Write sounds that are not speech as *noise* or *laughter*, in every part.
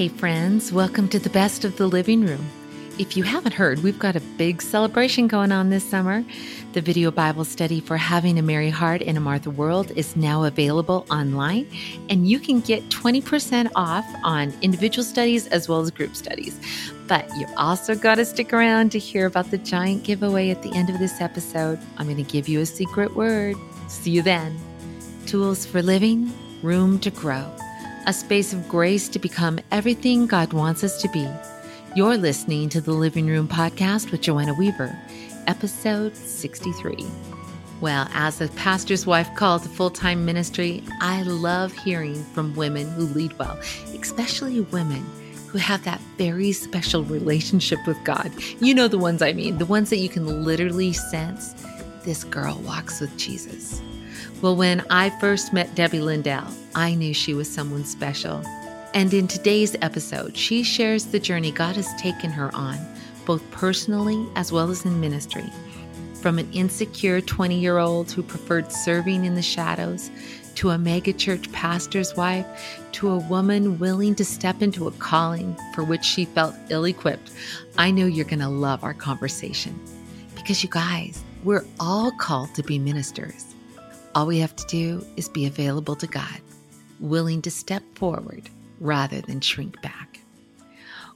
Hey, friends, welcome to the best of the living room. If you haven't heard, we've got a big celebration going on this summer. The video Bible study for Having a Mary Heart in a Martha World is now available online, and you can get 20% off on individual studies as well as group studies. But you also got to stick around to hear about the giant giveaway at the end of this episode. I'm going to give you a secret word. See you then. Tools for living, room to grow, a space of grace to become everything God wants us to be. You're listening to the Living Room Podcast with Joanna Weaver, episode 63. Well, as a pastor's wife called to full time ministry, I love hearing from women who lead well, especially women who have that very special relationship with God. You know the ones I mean, the ones that you can literally sense this girl walks with Jesus. Well, when I first met Debbie Lindell, I knew she was someone special. And in today's episode, she shares the journey God has taken her on, both personally as well as in ministry. From an insecure 20 year old who preferred serving in the shadows, to a megachurch pastor's wife, to a woman willing to step into a calling for which she felt ill equipped, I know you're going to love our conversation. Because you guys, we're all called to be ministers. All we have to do is be available to God, willing to step forward rather than shrink back.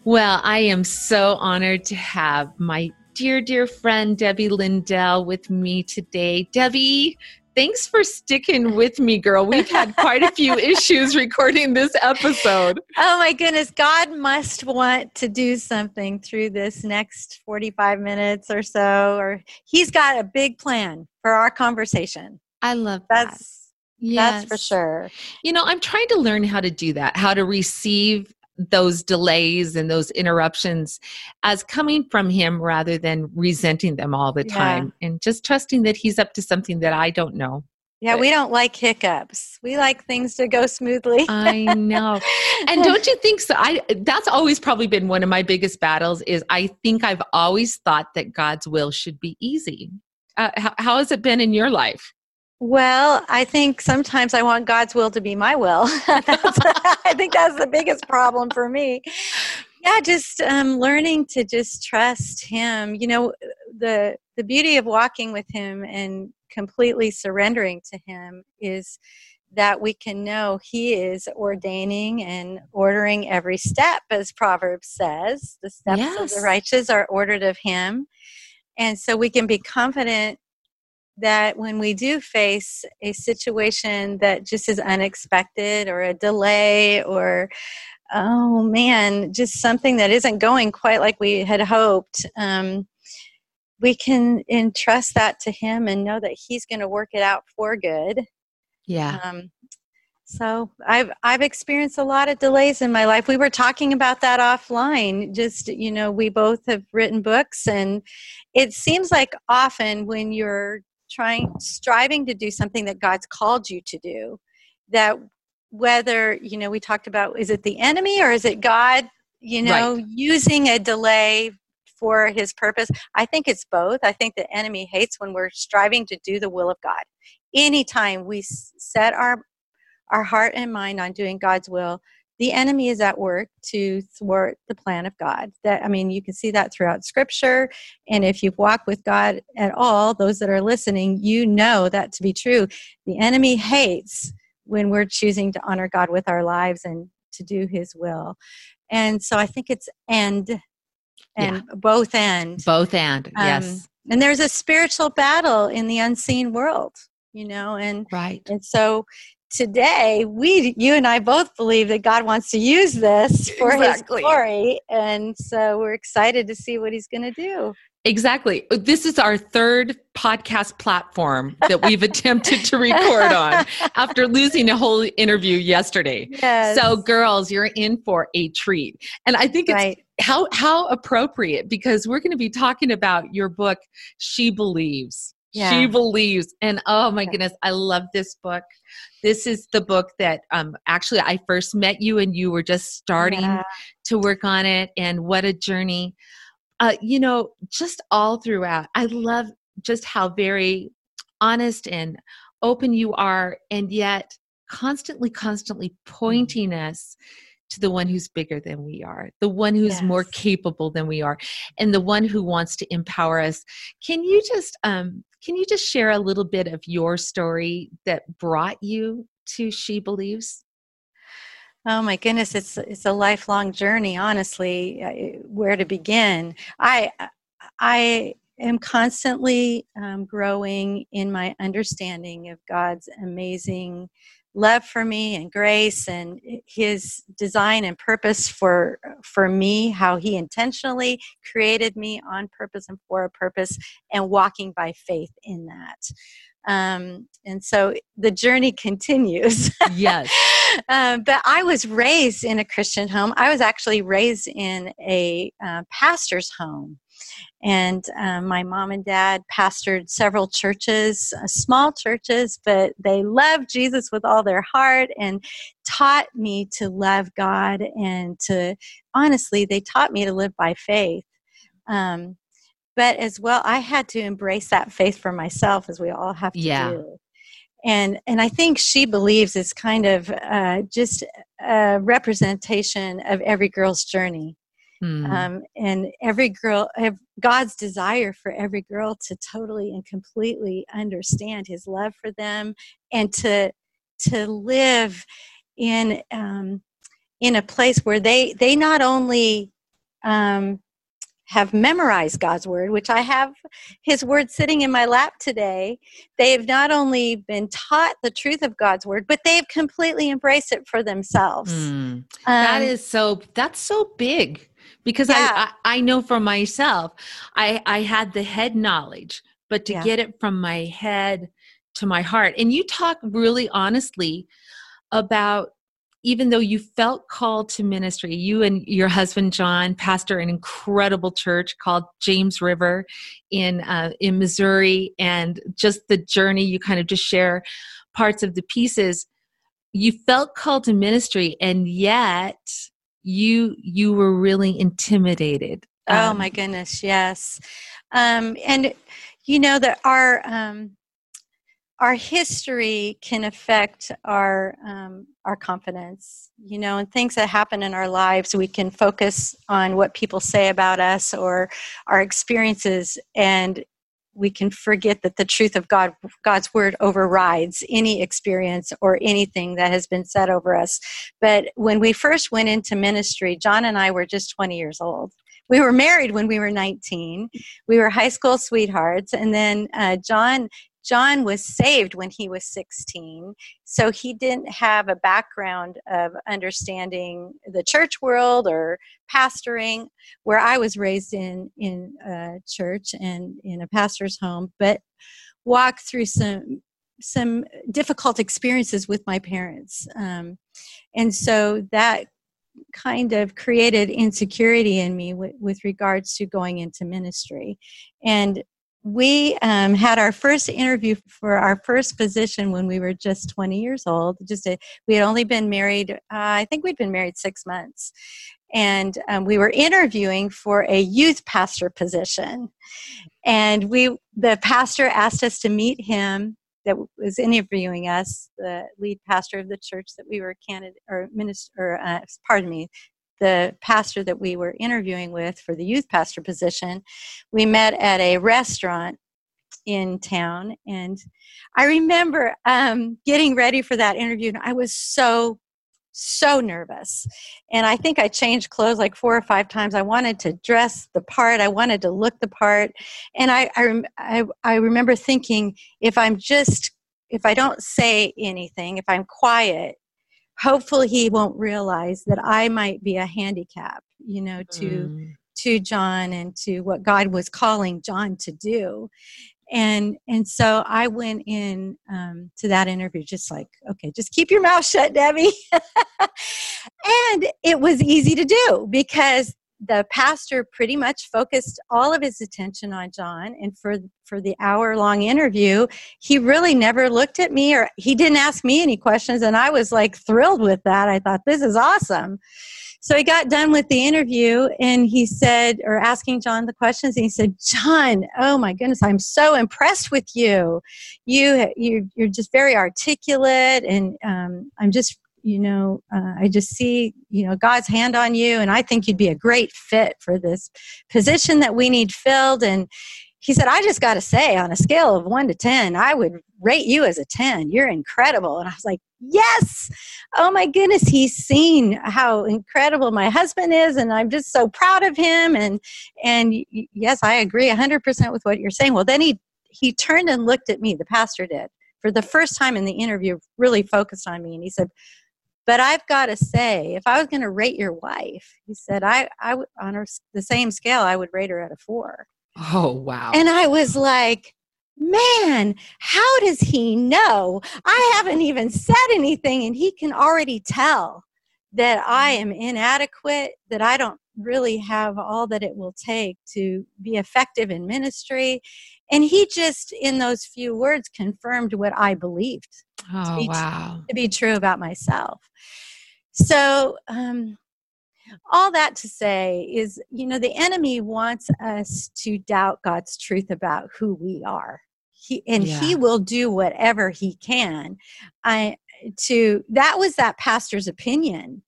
Well, I am so honored to have my dear, dear friend Debbie Lindell with me today. Debbie, thanks for sticking with me, girl. We've had quite a few *laughs* issues recording this episode. Oh my goodness, God must want to do something through this next 45 minutes or so, or He's got a big plan for our conversation. I love that. That's Yes. That's for sure. You know, I'm trying to learn how to do that, how to receive those delays and those interruptions as coming from him rather than resenting them all the time and just trusting that he's up to something that I don't know. Yeah, we don't like hiccups. We like things to go smoothly. I know. *laughs* And don't you think so? I that's always probably been one of my biggest battles is I think I've always thought that God's will should be easy. Uh, how, how has it been in your life? Well, I think sometimes I want God's will to be my will. *laughs* I think that's the biggest problem for me. Yeah, just um, learning to just trust Him. You know, the the beauty of walking with Him and completely surrendering to Him is that we can know He is ordaining and ordering every step, as Proverbs says. The steps yes. of the righteous are ordered of Him. And so we can be confident that when we do face a situation that just is unexpected or a delay or oh man just something that isn't going quite like we had hoped um, we can entrust that to him and know that he's going to work it out for good yeah um, so I've I've experienced a lot of delays in my life. We were talking about that offline. Just you know, we both have written books, and it seems like often when you're trying striving to do something that god's called you to do that whether you know we talked about is it the enemy or is it god you know right. using a delay for his purpose? I think it's both. I think the enemy hates when we're striving to do the will of god. Anytime we set our our heart and mind on doing god's will the enemy is at work to thwart the plan of God. That I mean, you can see that throughout scripture. And if you've walked with God at all, those that are listening, you know that to be true. The enemy hates when we're choosing to honor God with our lives and to do his will. And so I think it's end and yeah. both end. Both end, um, yes. And there's a spiritual battle in the unseen world, you know, and right. And so today we you and i both believe that god wants to use this *laughs* for exactly. his glory and so we're excited to see what he's going to do Exactly. This is our third podcast platform that we've *laughs* attempted to record on after losing a whole interview yesterday. Yes. So girls, you're in for a treat. And I think it's how how appropriate because we're going to be talking about your book She Believes. Yeah. She believes. And oh my goodness, I love this book. This is the book that um, actually I first met you and you were just starting yeah. to work on it. And what a journey. Uh, you know, just all throughout, I love just how very honest and open you are, and yet constantly, constantly pointing us to the one who's bigger than we are, the one who's yes. more capable than we are, and the one who wants to empower us. Can you just um, can you just share a little bit of your story that brought you to She Believes? Oh my goodness, it's it's a lifelong journey. Honestly, uh, eh, where to begin? I uh, I am constantly um, growing in my understanding of God's amazing love for me and grace and his design and purpose for for me how he intentionally created me on purpose and for a purpose and walking by faith in that. Um, and so the journey continues. Yes. *laughs* Um, but i was raised in a christian home. I was actually raised in a uh, pastor's home and um, my mom and dad pastored several churches, uh, small churches, but they loved Jesus with all their heart and taught me to love God and to, honestly, they taught me to live by faith. Um, but as well, I had to embrace that faith for myself, as we all have to yeah. do and and I think she believes is kind of uh, just a representation of every girl's journey. Mm. Um, and every girl, God's desire for every girl to totally and completely understand His love for them, and to to live in um, in a place where they they not only um, have memorized God's word, which I have His word sitting in my lap today. They have not only been taught the truth of God's word, but they have completely embraced it for themselves. Mm. Um, that is so. That's so big because yeah. I, I, I know for myself i i had the head knowledge but to yeah. get it from my head to my heart and you talk really honestly about even though you felt called to ministry you and your husband john pastor an incredible church called james river in uh, in missouri and just the journey you kind of just share parts of the pieces you felt called to ministry and yet you you were really intimidated oh um, my goodness yes. Um, and you know that our um, our history can affect our um, our confidence you know and things that happen in our lives we can focus on what people say about us or our experiences and we can forget that the truth of God, God's word overrides any experience or anything that has been said over us. But when we first went into ministry, John and I were just 20 years old. We were married when we were 19. We were high school sweethearts. And then uh, John John was saved when he was 16, so he didn't have a background of understanding the church world or pastoring. Where I was raised in in a church and in a pastor's home, but walked through some some difficult experiences with my parents, um, and so that kind of created insecurity in me with regards to going into ministry and we um, had our first interview for our first position when we were just 20 years old just a, we had only been married uh, i think we'd been married six months. And um, we were interviewing for a youth pastor position. And we the pastor asked us to meet him that was interviewing us the lead pastor of the church that we were candidate or minister or uh, pardon me the pastor that we were interviewing with for the youth pastor position, we met at a restaurant in town. And I remember um, getting ready for that interview, and I was so, so nervous. And I think I changed clothes like four or five times. I wanted to dress the part, I wanted to look the part. And I, I, I, I remember thinking if I'm just, if I don't say anything, if I'm quiet, hopefully he won't realize that I might be a handicap, you know, to mm. to John and to what God was calling John to do. And and so I went in um, to that interview just like, okay, just keep your mouth shut, Debbie. *laughs* and it was easy to do because the pastor pretty much focused all of his attention on John and for for the hour long interview he really never looked at me or he didn't ask me any questions and I was like thrilled with that. I thought this is awesome. So he got done with the interview and he said or asking John the questions and he said John oh my goodness I'm so impressed with you. You you you're just very articulate and um, I'm just you know, uh, I just see, you know, God's hand on you, and I think you'd be a great fit for this position that we need filled. And he said, I just got to say, on a scale of one to 10, I would rate you as a 10. You're incredible. And I was like, yes. Oh my goodness. He's seen how incredible my husband is. And I'm just so proud of him. And, and yes, I agree 100% with what you're saying. Well, then he, he turned and looked at me, the pastor did, for the first time in the interview, really focused on me. And he said, but I've got to say, if I was going to rate your wife, he said, I, I on her, the same scale, I would rate her at a four. Oh, wow. And I was like, man, how does he know? I haven't even said anything, and he can already tell that I mm-hmm. am inadequate, that I don't really have all that it will take to be effective in ministry. And he just, in those few words, confirmed what I believed oh, to, be, wow. to be true about myself. So, um, all that to say is, you know, the enemy wants us to doubt God's truth about who we are. He, and yeah. he will do whatever he can. I to that was that pastor's opinion,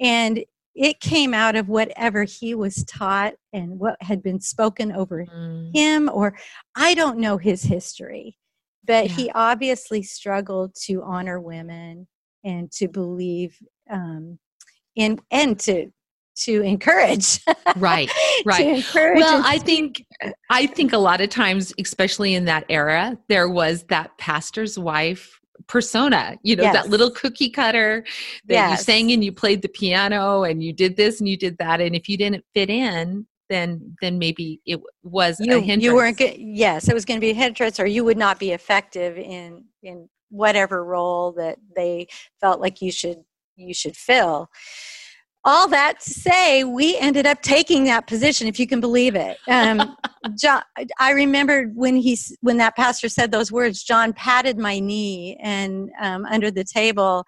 and it came out of whatever he was taught and what had been spoken over mm. him. Or I don't know his history, but yeah. he obviously struggled to honor women and to believe um, and and to to encourage right *laughs* right encourage well i think i think a lot of times especially in that era there was that pastor's wife persona you know yes. that little cookie cutter that yes. you sang and you played the piano and you did this and you did that and if you didn't fit in then then maybe it was you, a hindrance. you weren't good yes it was going to be a hindrance or you would not be effective in in whatever role that they felt like you should you should fill. All that to say, we ended up taking that position, if you can believe it. Um, *laughs* John, I remember when he when that pastor said those words. John patted my knee and um, under the table,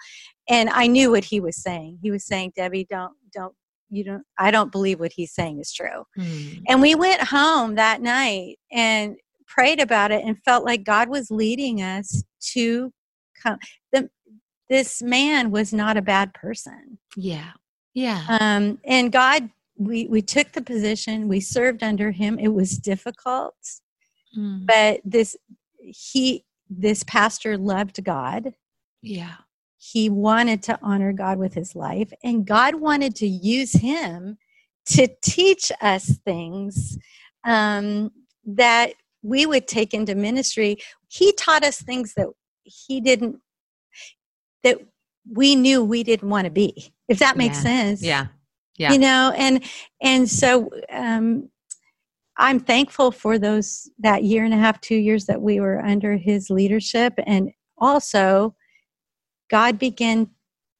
and I knew what he was saying. He was saying, "Debbie, don't don't you don't i don't believe what he's saying is true hmm. and we went home that night and prayed about it and felt like god was leading us to come the, this man was not a bad person. Yeah. Yeah. Um, and God, we, we took the position, we served under him. It was difficult, mm. but this, he, this pastor loved God. Yeah. He wanted to honor God with his life, and God wanted to use him to teach us things um, that we would take into ministry. He taught us things that he didn't that we knew we didn't want to be if that makes yeah. sense yeah yeah you know and and so um i'm thankful for those that year and a half two years that we were under his leadership and also god began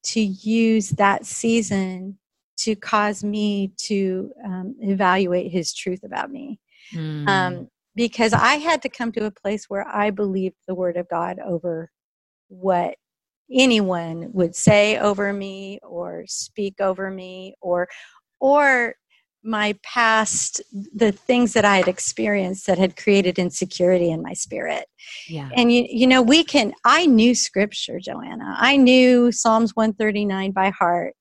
to use that season to cause me to um, evaluate his truth about me mm. um, because i had to come to a place where i believed the word of god over what anyone would say over me or speak over me or or my past the things that i had experienced that had created insecurity in my spirit. Yeah. And you, you know we can i knew scripture joanna. I knew psalms 139 by heart.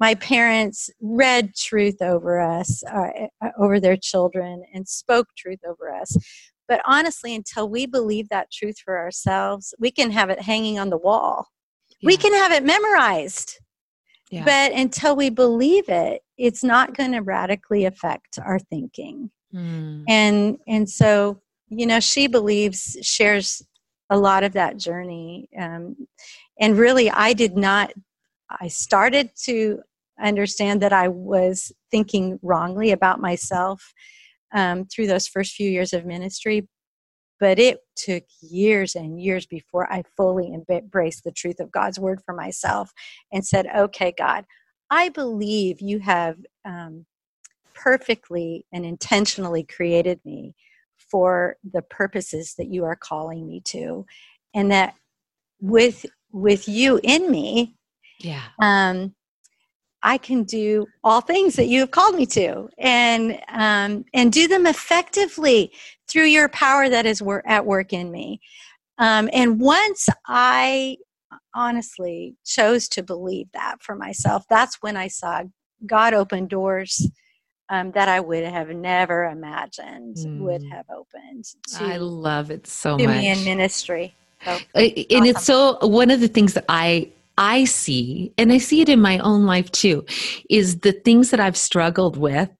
My parents read truth over us uh, uh, over their children and spoke truth over us. But honestly until we believe that truth for ourselves we can have it hanging on the wall. We can have it memorized. Yeah. but until we believe it it's not going to radically affect our thinking mm. and and so you know she believes shares a lot of that journey um, and really i did not i started to understand that i was thinking wrongly about myself um, through those first few years of ministry but it took years and years before I fully embraced the truth of God's word for myself and said, okay, God, I believe you have um, perfectly and intentionally created me for the purposes that you are calling me to. And that with with you in me, yeah. Um, I can do all things that you have called me to, and um, and do them effectively through your power that is wor- at work in me. Um, and once I honestly chose to believe that for myself. That's when I saw God open doors um, that I would have never imagined mm. would have opened. To, I love it so to much. me in ministry. So, and awesome. it's so one of the things that I I see, and I see it in my own life too, is the things that I've struggled with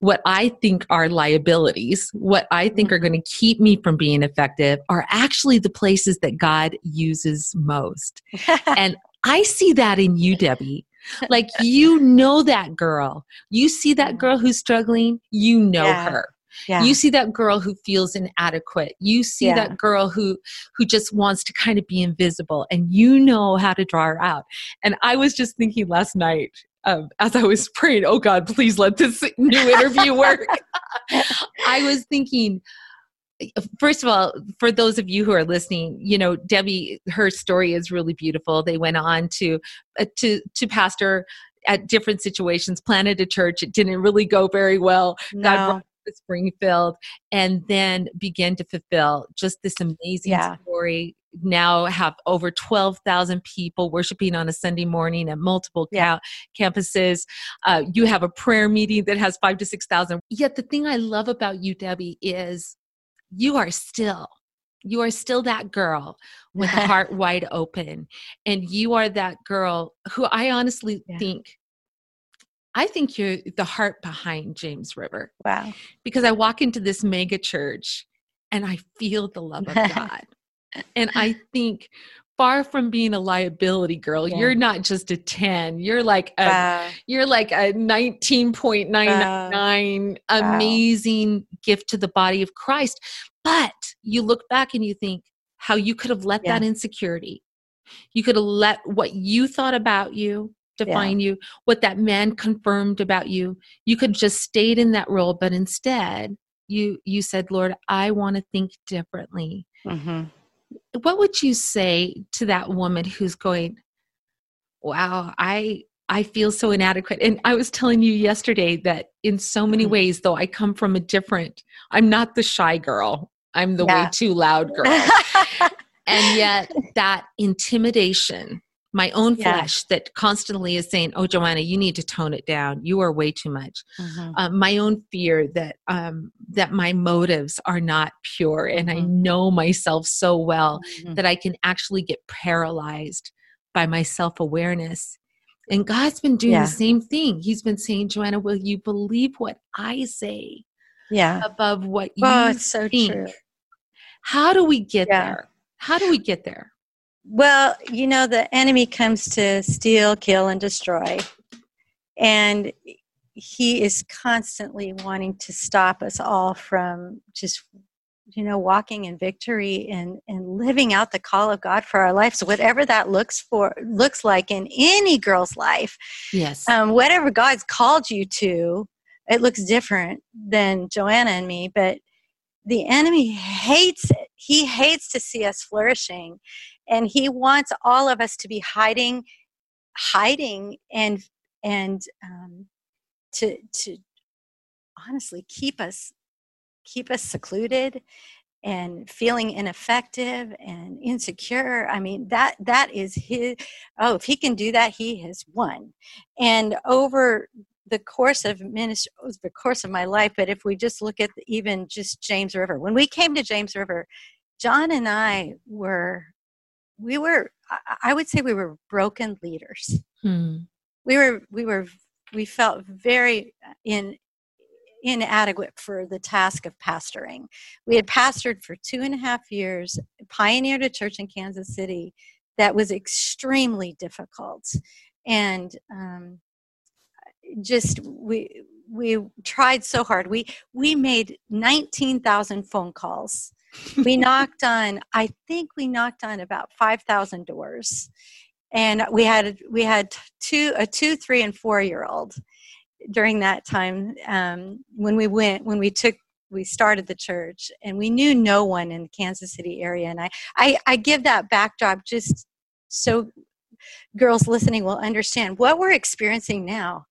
what I think are liabilities, what I think are mm-hmm. going to keep me from being effective, are actually the places that God uses most. *laughs* and I see that in you, Debbie. Like *laughs* you know that girl. You see that mm-hmm. girl who's struggling, you know yeah. her. Yeah. You see that girl who feels inadequate. You see yeah. that girl who who just wants to kind of be invisible and you know how to draw her out. And I was just thinking last night um, as I was praying, oh God, please let this new interview work. *laughs* I was thinking, first of all, for those of you who are listening, you know, Debbie, her story is really beautiful. They went on to uh, to to pastor at different situations, planted a church. It didn't really go very well. No. God brought to Springfield, and then began to fulfill just this amazing yeah. story now have over 12,000 people worshiping on a Sunday morning at multiple yeah. campuses. Uh, you have a prayer meeting that has five to 6,000. Yet the thing I love about you, Debbie, is you are still. You are still that girl with a heart *laughs* wide open. And you are that girl who I honestly yeah. think I think you're the heart behind James River. Wow. Because I walk into this mega church and I feel the love of *laughs* God and I *sighs* think far from being a liability girl, yeah. you're not just a 10. You're like a wow. you're like a 19.999 wow. amazing gift to the body of Christ. But you look back and you think how you could have let yeah. that insecurity. You could have let what you thought about you define yeah. you, what that man confirmed about you. You could just stayed in that role, but instead you you said, Lord, I want to think differently. Mm-hmm what would you say to that woman who's going wow i i feel so inadequate and i was telling you yesterday that in so many mm-hmm. ways though i come from a different i'm not the shy girl i'm the yeah. way too loud girl *laughs* and yet that intimidation my own flesh that constantly is saying oh joanna you need to tone it down you are way too much mm-hmm. um, my own fear that um, that my motives are not pure and mm-hmm. i know myself so well mm-hmm. that i can actually get paralyzed by my self-awareness and god's been doing yeah. the same thing he's been saying joanna will you believe what i say yeah above what you oh, it's so think true. how do we get yeah. there how do we get there well, you know, the enemy comes to steal, kill, and destroy. And he is constantly wanting to stop us all from just you know walking in victory and and living out the call of god for our lives whatever that looks for looks like in any girl's life. Yes. Um, whatever god's called you to it looks different than joanna and me but the enemy hates it. He hates to see us flourishing and he wants all of us to be hiding hiding and and um, to to honestly keep us keep us secluded and feeling ineffective and insecure. I mean that that is his oh if he can do that he has won. And over the course of ministry the course of my life but if we just look at even just james river when we came to james river john and i were we were i would say we were broken leaders. Hmm. we were we were we felt very uh, in inadequate for the task of pastoring. We had pastored for two and a half years pioneered a church in kansas city that was extremely difficult. And um, just we we tried so hard. We we made 19,000 phone calls we knocked on i think we knocked on about 5000 doors. And we had we had two a two three and four year old during that time um, when we went when we took we started the church. And we knew no one in the kansas city area. And i i, I give that backdrop just so girls listening will understand what we're experiencing now.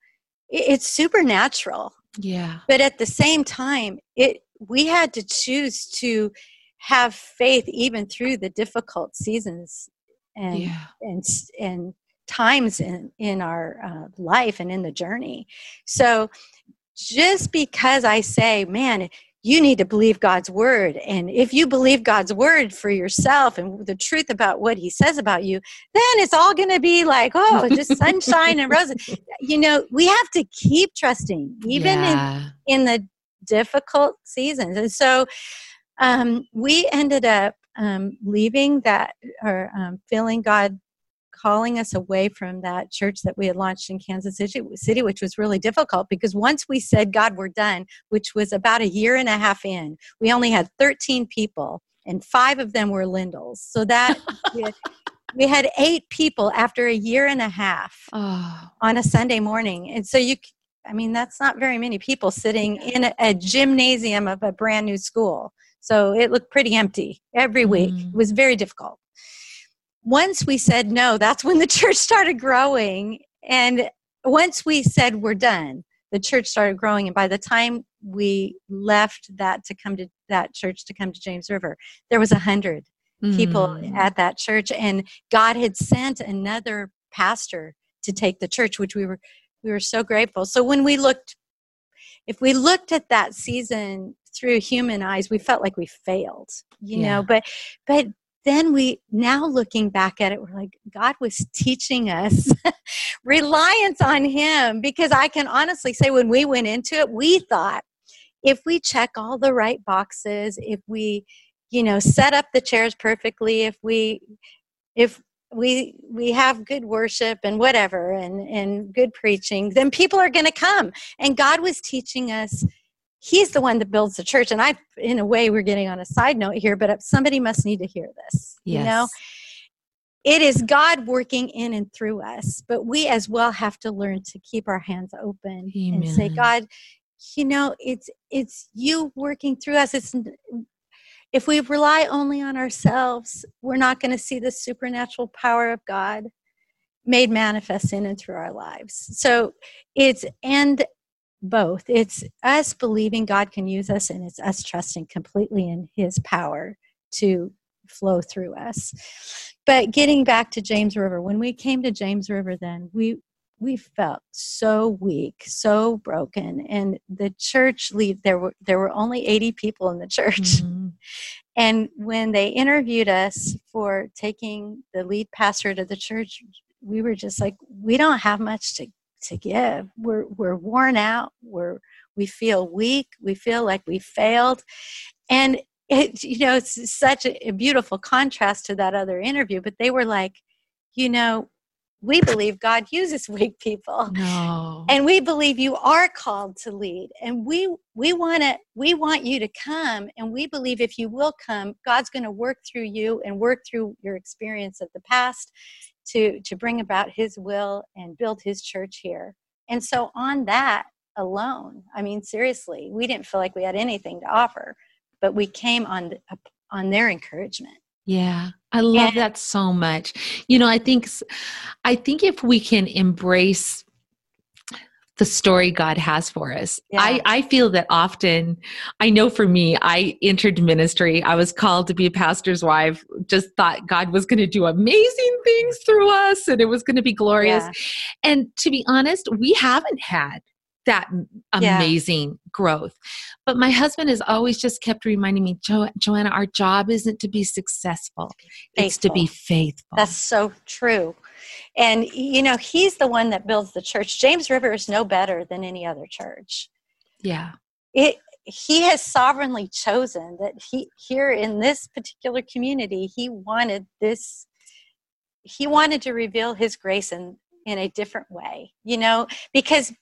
It's supernatural. Yeah. But at the same time it we had to choose to have faith even through the difficult seasons and yeah. and and times in in our uh, life and in the journey so just because i say man you need to believe God's word. And if you believe God's word for yourself and the truth about what he says about you, then it's all going to be like, oh, just sunshine and roses. *laughs* You know, we have to keep trusting, even yeah. in, in the difficult seasons. And so um, we ended up um, leaving that or um, feeling God calling us away from that church that we had launched in Kansas City, City, which was really difficult because once we said, God, we're done, which was about a year and a half in, we only had 13 people and five of them were Lindells. So that *laughs* we, had, we had eight people after a year and a half oh. on a Sunday morning. And so you, I mean, that's not very many people sitting in a, a gymnasium of a brand new school. So it looked pretty empty every week. Mm. It was very difficult once we said no, that's when the *laughs* church started growing. And once we said we're done, the church started growing. And by the time we left that to come to that church to come to James River, there was a hundred mm. people at that church. And God had sent another pastor to take the church, which we were we were so grateful. So when we looked if we looked at that season through human eyes, we felt like we failed, you yeah. know, but but then we now looking back at it we're like god was teaching us *laughs* reliance on him because i can honestly say when we went into it we thought if we check all the right boxes if we you know set up the chairs perfectly if we if we we have good worship and whatever and and good preaching then people are going to come and god was teaching us he's the one that builds the church and i in a way we're getting on a side note here but somebody must need to hear this yes. you know it is god working in and through us but we as well have to learn to keep our hands open Amen. and say god you know it's it's you working through us it's if we rely only on ourselves we're not going to see the supernatural power of god made manifest in and through our lives so it's and both. It's us believing God can use us, and it's us trusting completely in His power to flow through us. But getting back to James River, when we came to James River, then we we felt so weak, so broken, and the church lead there were there were only eighty people in the church. Mm-hmm. *laughs* And when they interviewed us for taking the lead pastor to the church, we were just like, we don't have much to to give. We're we're worn out. We're we feel weak. We feel like we failed, and it you know it's such a, a beautiful contrast to that other interview. But they were like, you know, we believe God uses *laughs* weak people. No. And we believe you are called to lead. And we we want to we want you to come and we believe if you will come, God's going to work through you and work through your experience of the past to to bring about his will and build his church here and so on that alone i mean seriously we didn't feel like we had anything to offer but we came on on their encouragement yeah i love and, that so much you know i think i think if we can embrace the story God has for us. Yeah. I, I feel that often, I know for me, I entered ministry. I was called to be a pastor's wife, just thought God was going to do amazing things through us and it was going to be glorious. Yeah. And to be honest, we haven't had that amazing yeah. growth. But my husband has always just kept reminding me, jo- Joanna, our job isn't to be successful, faithful. it's to be faithful. That's so true. And, you know, he's the one that builds the church. James River is no better than any other church. Yeah. It, he has sovereignly chosen that he here in this particular community he wanted this he wanted to reveal his grace in in a different way you know because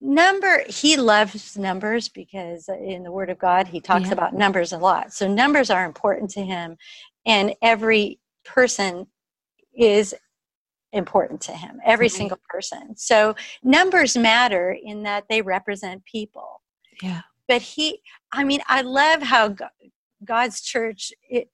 number he loves numbers because in the word of god he talks yeah. about numbers a lot. So numbers are important to him and every person is important to him every single person. So numbers matter in that they represent people. Yeah. But he i mean i love how god's church it,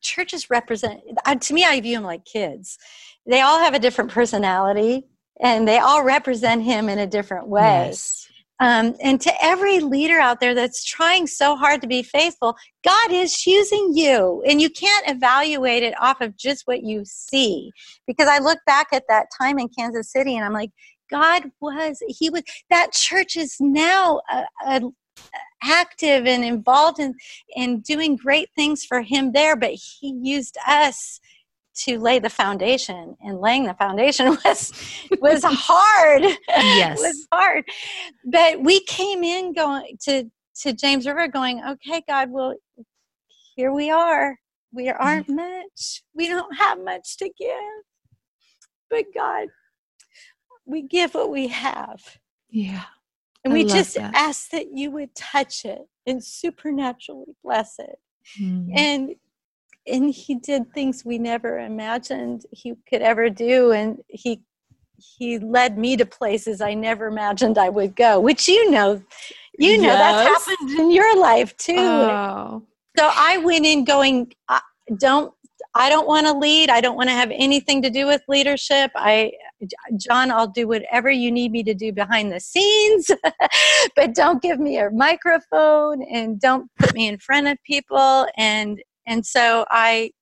churches represent to me i view them like kids. They all have a different personality and they all represent him in a different way yes. Um, and to every leader out there that's trying so hard to be faithful, God is choosing you. And you can't evaluate it off of just what you see. Because I look back at that time in Kansas City and I'm like, God was, He was, that church is now a, a, active and involved in, in doing great things for Him there, but He used us to lay the foundation and laying the foundation *laughs* was was hard. *laughs* Yes. Was hard. But we came in going to to james river going okay god well here we are. We aren't mm. much. We don't have much to give. But god we give what we have. Yeah. And I we just that. ask that you would touch it and supernaturally bless it. Mm. and and he did things we never imagined he could ever do and he he led me to places i never imagined i would go which you know you know yes. that's happened in your life too oh. so i went in going I don't i don't want to lead i don't want to have anything to do with leadership i john i'll do whatever you need me to do behind the scenes *laughs* but don't give me a microphone and don't put me in front of people and and so I,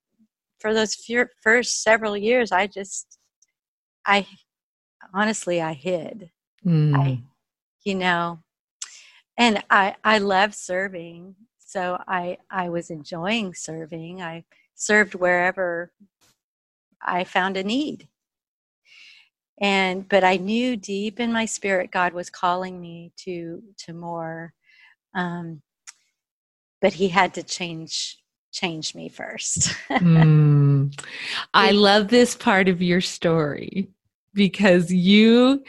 for those few, first several years, I just, I honestly, I hid. Mm. I, you know, and I, I love serving. So I, I was enjoying serving. I served wherever I found a need. And, but I knew deep in my spirit, God was calling me to, to more. Um, but he had to change changed me first. mm. *laughs* I love this part of your story because you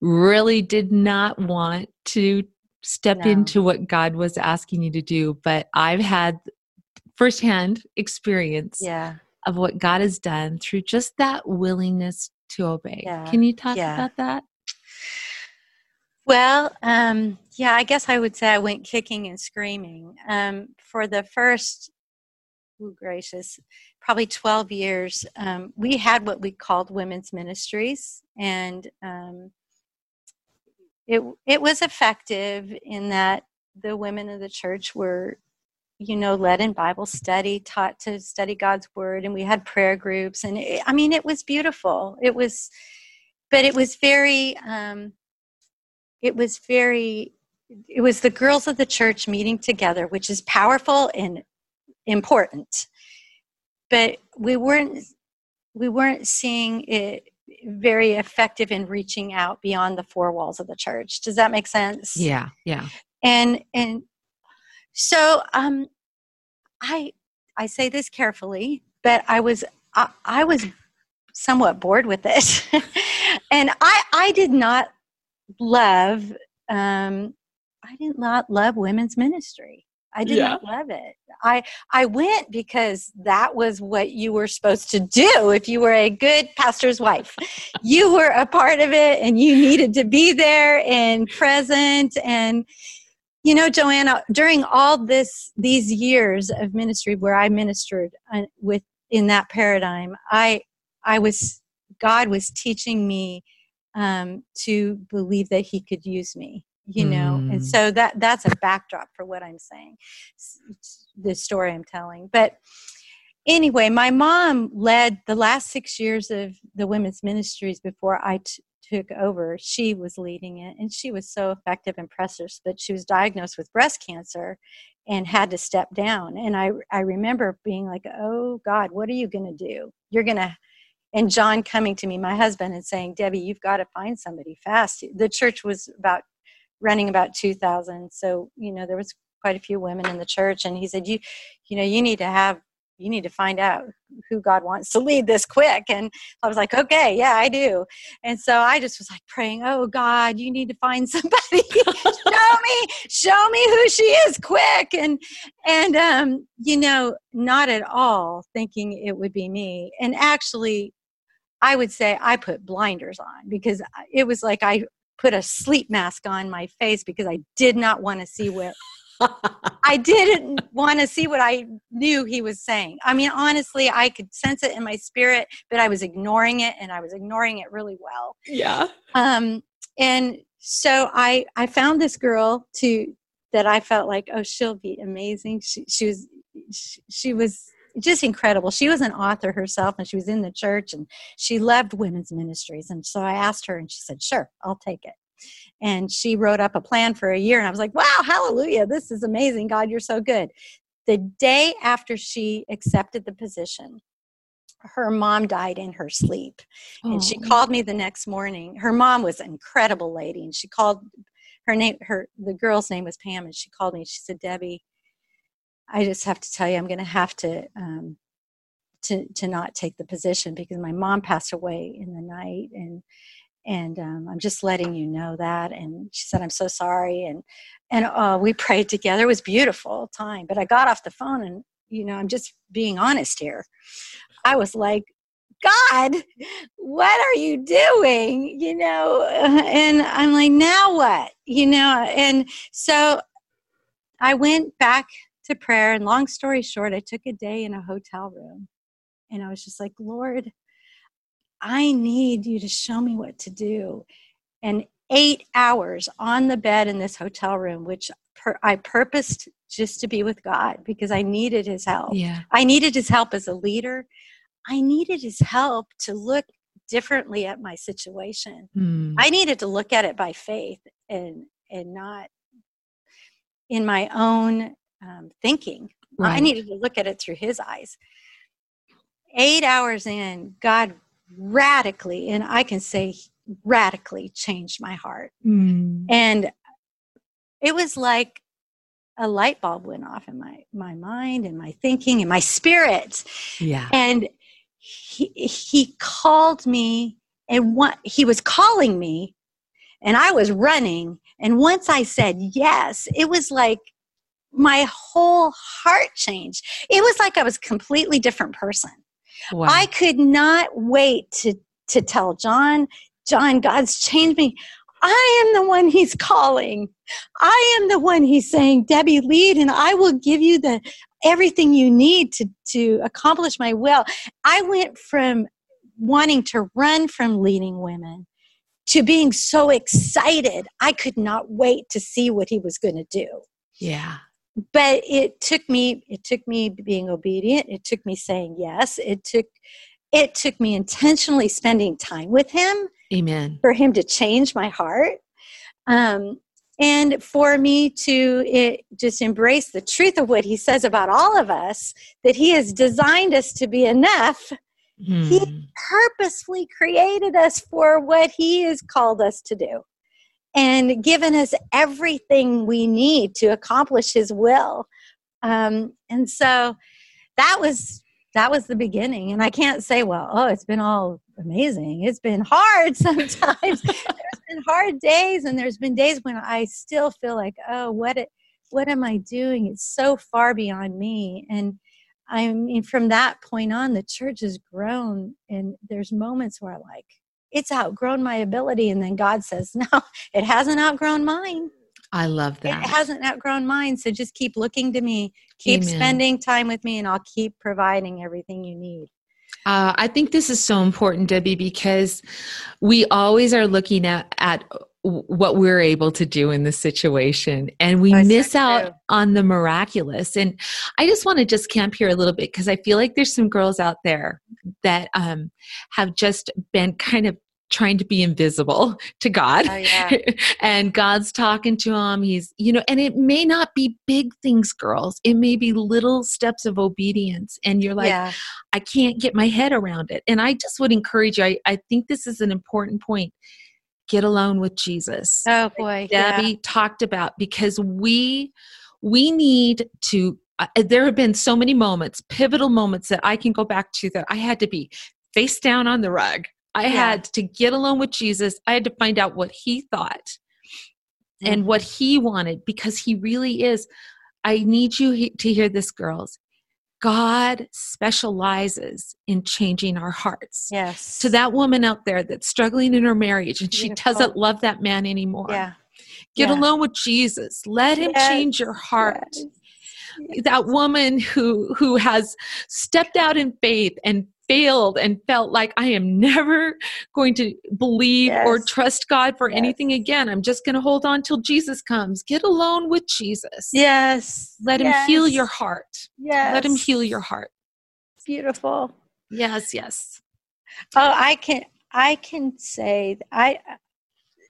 really did not want to step no. into what God was asking you to do, but I've had firsthand experience yeah. of what God has done through just that willingness to obey. Yeah. Can you talk yeah. about that? Well, um, yeah, I guess I would say I went kicking and screaming. Um, for the first oh gracious, probably 12 years, um, we had what we called women's ministries. And um, it, it was effective in that the women of the church were, you know, led in Bible study, taught to study God's word, and we had prayer groups. And it, I mean, it was beautiful. It was, but it was very, um, it was very it was the girls of the church meeting together, which is powerful and important. But we weren't we weren't seeing it very effective in reaching out beyond the four walls of the church. Does that make sense? Yeah yeah. And and so um i i say this carefully but i was i, I was somewhat bored with it. *laughs* And i i did not love um i did not love women's ministry I didn't yeah. love it. I I went because that was what you were supposed to do if you were a good pastor's wife. you were a part of it and you needed to be there and present and you know Joanna during all this these years of ministry where I ministered uh, with in that paradigm I I was God was teaching me um, to believe that he could use me you know mm. and so that that's a backdrop for what i'm saying the story i'm telling. But anyway my mom led the last six years of the women's ministries before I t- took over. She was leading it and she was so effective and precious but she was diagnosed with breast cancer and had to step down. And i i remember being like oh god what are you going to do? You're going to and john coming to me my husband and saying debbie you've got to find somebody fast. The church was about running about 2000 so you know there was quite a few women in the church and he said you you know you need to have you need to find out who God wants to lead this quick. And I was like, okay, yeah, I do. And so I just was like praying, oh God, you need to find *laughs* somebody. show me, show me who she is quick. And and um, you know, not at all thinking it would be me. And actually I would say I put blinders on because it was like I put a sleep mask on my face because I did not want to see what I didn't want to see what I knew he was saying. I mean, honestly, I could sense it in my spirit, but I was ignoring it and I was ignoring it really well. Yeah. Um, and so I I found this girl to that I felt like oh she'll be amazing. She she was she, she was just incredible. She was an author herself and she was in the church and she loved women's ministries. And so I asked her and she said, Sure, I'll take it. And she wrote up a plan for a year. And I was like, Wow, hallelujah, this is amazing. God, you're so good. The day after she accepted the position, her mom died in her sleep. And she called me the next morning. Her mom was an incredible lady. And she called her name, her the girl's name was Pam, and she called me. She said, Debbie, I just have to tell you, I'm going to have to um, to to not take the position because my mom passed away in the night, and and um, I'm just letting you know that. And she said, I'm so sorry, and and uh, we *laughs* prayed together. It was beautiful time. But I got off the phone, and you know, I'm just being honest here. I was like, God, what are you doing? You know, *laughs* and I'm like, now what? You know, and so I went back to prayer. And long story short, I took a day in a hotel room and I was just like, Lord, I need you to show me what to do. And eight hours on the bed in this hotel room, which per- I purposed just to be with God because I needed his help. Yeah. I needed his help as a leader. I needed his help to look differently at my situation. Mm. I needed to look at it by faith and and not in my own um, thinking. Right. I needed to look at it through his eyes. Eight hours in, God radically, and I can say radically changed my heart. Mm. And it was like a light bulb went off in my, my mind and my thinking and my spirit. Yeah. And he, he called me and what he was calling me and I was running. And once I said yes, it was like my whole heart changed. It was like I was a completely different person. Wow. I could not wait to to tell John, John, God's changed me. I am the one he's calling. I am the one he's saying, Debbie, lead, and I will give you the everything you need to, to accomplish my will. I went from wanting to run from leading women to being so excited. I could not wait to see what he was going to do. Yeah but it took me it took me being obedient. It took me saying yes. It took it took me intentionally spending time with him amen. for him to change my heart. Um, and for me to it, just embrace the truth of what he says about all of us that he has designed us to be enough. Hmm. he purposefully created us for what he has called us to do and given us everything we need to accomplish his will. Um, and so that was that was the beginning. And i can't say well oh it's been all amazing. It's been hard *laughs* sometimes. There's been hard days and there's been days when i still feel like oh what it, what am i doing? It's so far beyond me. And i mean from that point on the church has grown and there's moments where i like it's outgrown my ability. And then God says, *laughs* no, it hasn't outgrown mine. I love that. It hasn't outgrown mine. So just keep looking to me, keep Amen. spending time with me, and I'll keep providing everything you need. Uh, I think this is so important, Debbie, because we always are looking at, at what we're able to do in the situation and we I miss out on the miraculous. And i just want to just camp here a little bit because i feel like there's some girls out there that um, have just been kind of trying to be invisible *laughs* to God. Oh, yeah. *laughs* and God's talking to him. He's, you know, and it may not be big things, girls. It may be little steps of obedience. And you're like, yeah. I can't get my head around it. And I just would encourage you, I, I think this is an important point. Get alone with Jesus. Oh boy. Debbie yeah. talked about because we we need to uh, there have been so many moments, pivotal moments that I can go back to that I had to be face down on the rug I yeah. had to get alone with Jesus. I had to find out what he thought mm-hmm. and what he wanted because he really is. I need you to hear this, girls. God specializes in changing our hearts. Yes. To that woman out there that's struggling in her marriage and Beautiful. she doesn't love that man anymore. Yeah. Get yeah. alone with Jesus. Let him yes. change your heart. Yes. That woman who who has stepped out in faith and failed and felt like I am never going to believe yes. or trust God for yes. anything again. I'm just going to hold on till Jesus comes. Get alone with Jesus. Yes. Let yes. him heal your heart. Yes. Let him heal your heart. Beautiful. Yes, yes. Oh, I can I can say I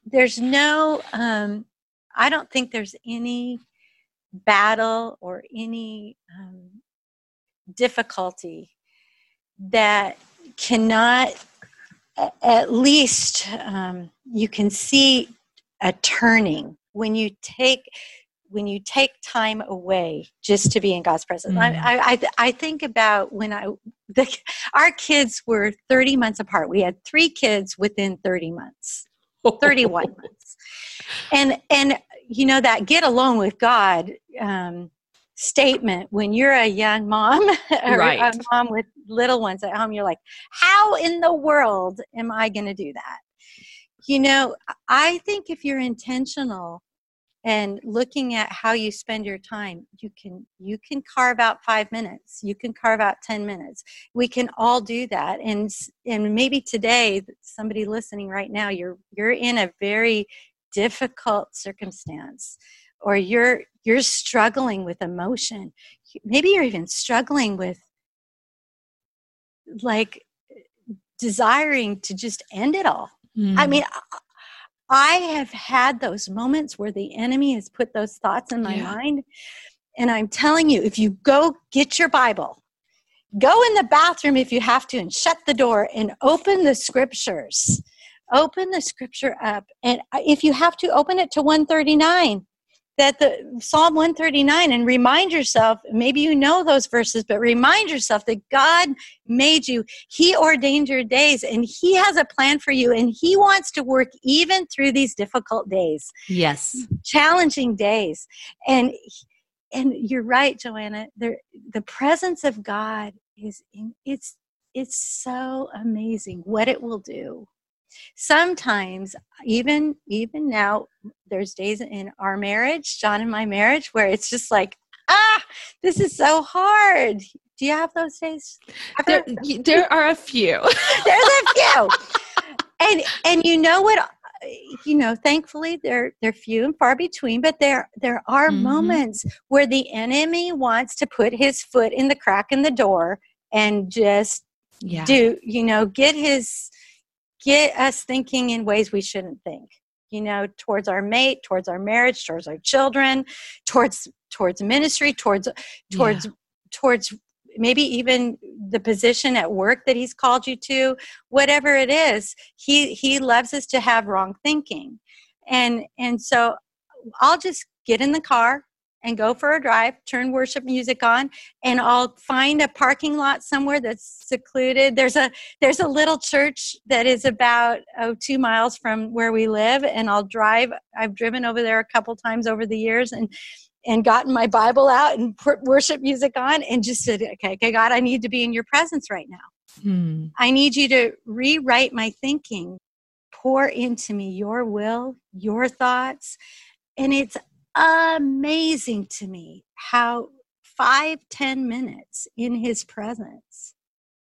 there's no um I don't think there's any battle or any um, difficulty that cannot at least um, you can see a turning when you take when you take time away just to be in God's presence. Mm. I, I, I think about when I the, our kids were 30 months apart. We had three kids within 30 months, 31 *laughs* months, and and you know that get alone with God um, statement when you're a young mom *laughs* or right. a mom with little ones at home. You're like, how in the world am I going to do that? You know, I think if you're intentional and looking at how you spend your time you can you can carve out 5 minutes you can carve out 10 minutes we can all do that and and maybe today somebody listening right now you're you're in a very difficult circumstance or you're you're struggling with emotion maybe you're even struggling with like desiring to just end it all mm. i mean i have had those moments where the enemy has put those thoughts in my yeah. mind and i'm telling you if you go get your bible go in the bathroom if you have to and shut the door and open the scriptures open the scripture up and if you have to open it to 139 that the psalm 139 and remind yourself maybe you know those verses but remind yourself that god made you. He ordained your days and he has a plan for you and he wants to work even through these difficult days. Yes. Challenging days. And and you're right joanna there the presence of god is in, it's it's so amazing what it will do sometimes even even now there's days in our marriage john and my marriage where it's just like ah this is so hard do you have those days there, there are a few *laughs* there's a few and and you know what you know thankfully they're they're few and far between but there there are mm-hmm. moments where the enemy wants to put his foot in the crack in the door and just yeah. do you know get his get us thinking in ways we shouldn't think you know towards our mate towards our marriage towards our children towards towards ministry towards towards yeah. towards maybe even the position at work that he's called you to whatever it is he he loves us to have wrong thinking and and so i'll just get in the car and go for a drive, turn worship music on, and I'll find a parking lot somewhere that's secluded. There's a there's a little church that is about oh two miles from where we live, and I'll drive. I've driven over there a couple times over the years, and and gotten my Bible out and put worship music on, and just said, okay, okay, God, I need to be in your presence right now. Hmm. I need you to rewrite my thinking, pour into me your will, your thoughts, and it's amazing to me how five ten minutes in his presence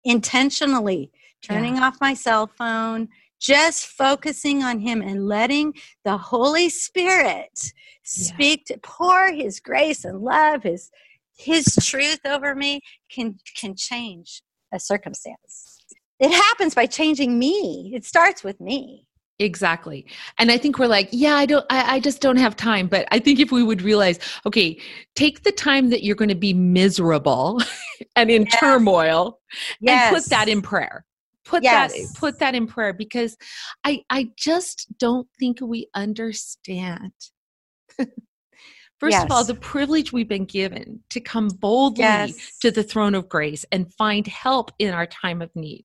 intentionally turning yeah. off my cell phone just focusing on him and letting the holy spirit speak yeah. to pour his grace and love his his truth over me can can change a circumstance it happens by changing me it starts with me Exactly. And I think we're like, yeah, I don't, I, I, just don't have time. But I think if we would realize, okay, take the time that you're going to be miserable *laughs* and in yes. turmoil yes. and put that in prayer. Put yes. that, put that in prayer because I, I just don't think we understand. *laughs* First yes. of all, the privilege we've been given to come boldly yes. to the throne of grace and find help in our time of need.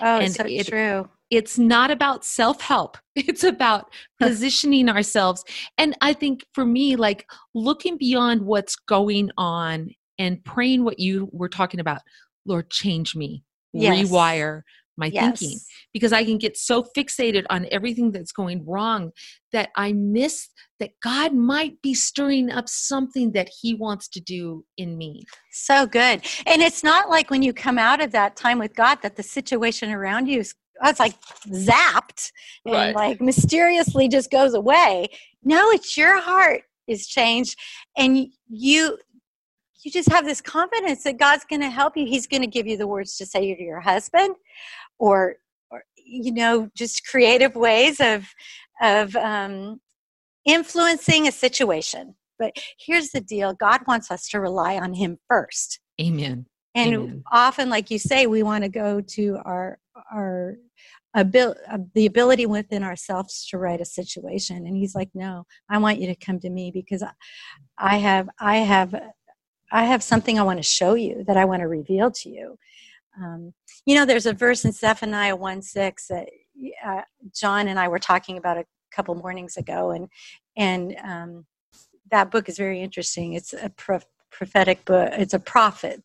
Oh, and so it, true it's not about self help. *laughs* It's about *laughs* positioning ourselves. And I think for me, like looking beyond what's going on and praying what you were talking about, Lord, change me, yes. rewire, my Yes. thinking because I can get so fixated on everything that's going wrong that I miss that God might be stirring up something that He wants to do in me. So good. And it's not like when you come out of that time with God that the situation around you is it's like zapped and Right. like mysteriously just goes away. No, it's your heart is changed and you you just have this confidence that God's going to help you. He's going to give you the words to say to your husband or or you know just creative ways of of um influencing a situation. But here's the deal God wants us to rely on Him first. Amen. And Amen. often, like you say, we want to go to our, our, abil- uh, the ability within ourselves to write a situation. And he's like no i want you to come to me because I- i have i have i have something i want to show you that i want to reveal to you. Um, you know there's a verse in zephaniah 1 6 that uh, john and i were talking about a couple mornings ago and and um, that book is very interesting. It's a pro- prophetic book it's a prophet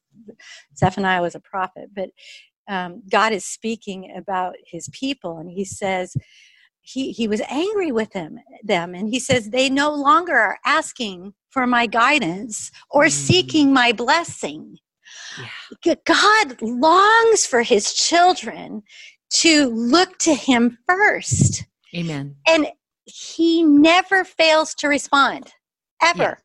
zephaniah was a prophet but um, God is speaking about his people, and he says he, he was angry with them, them, and he says they no longer are asking for my guidance or Mm. seeking my blessing. Yeah. God longs for his children to look to him first, Amen. and he never fails to respond, ever.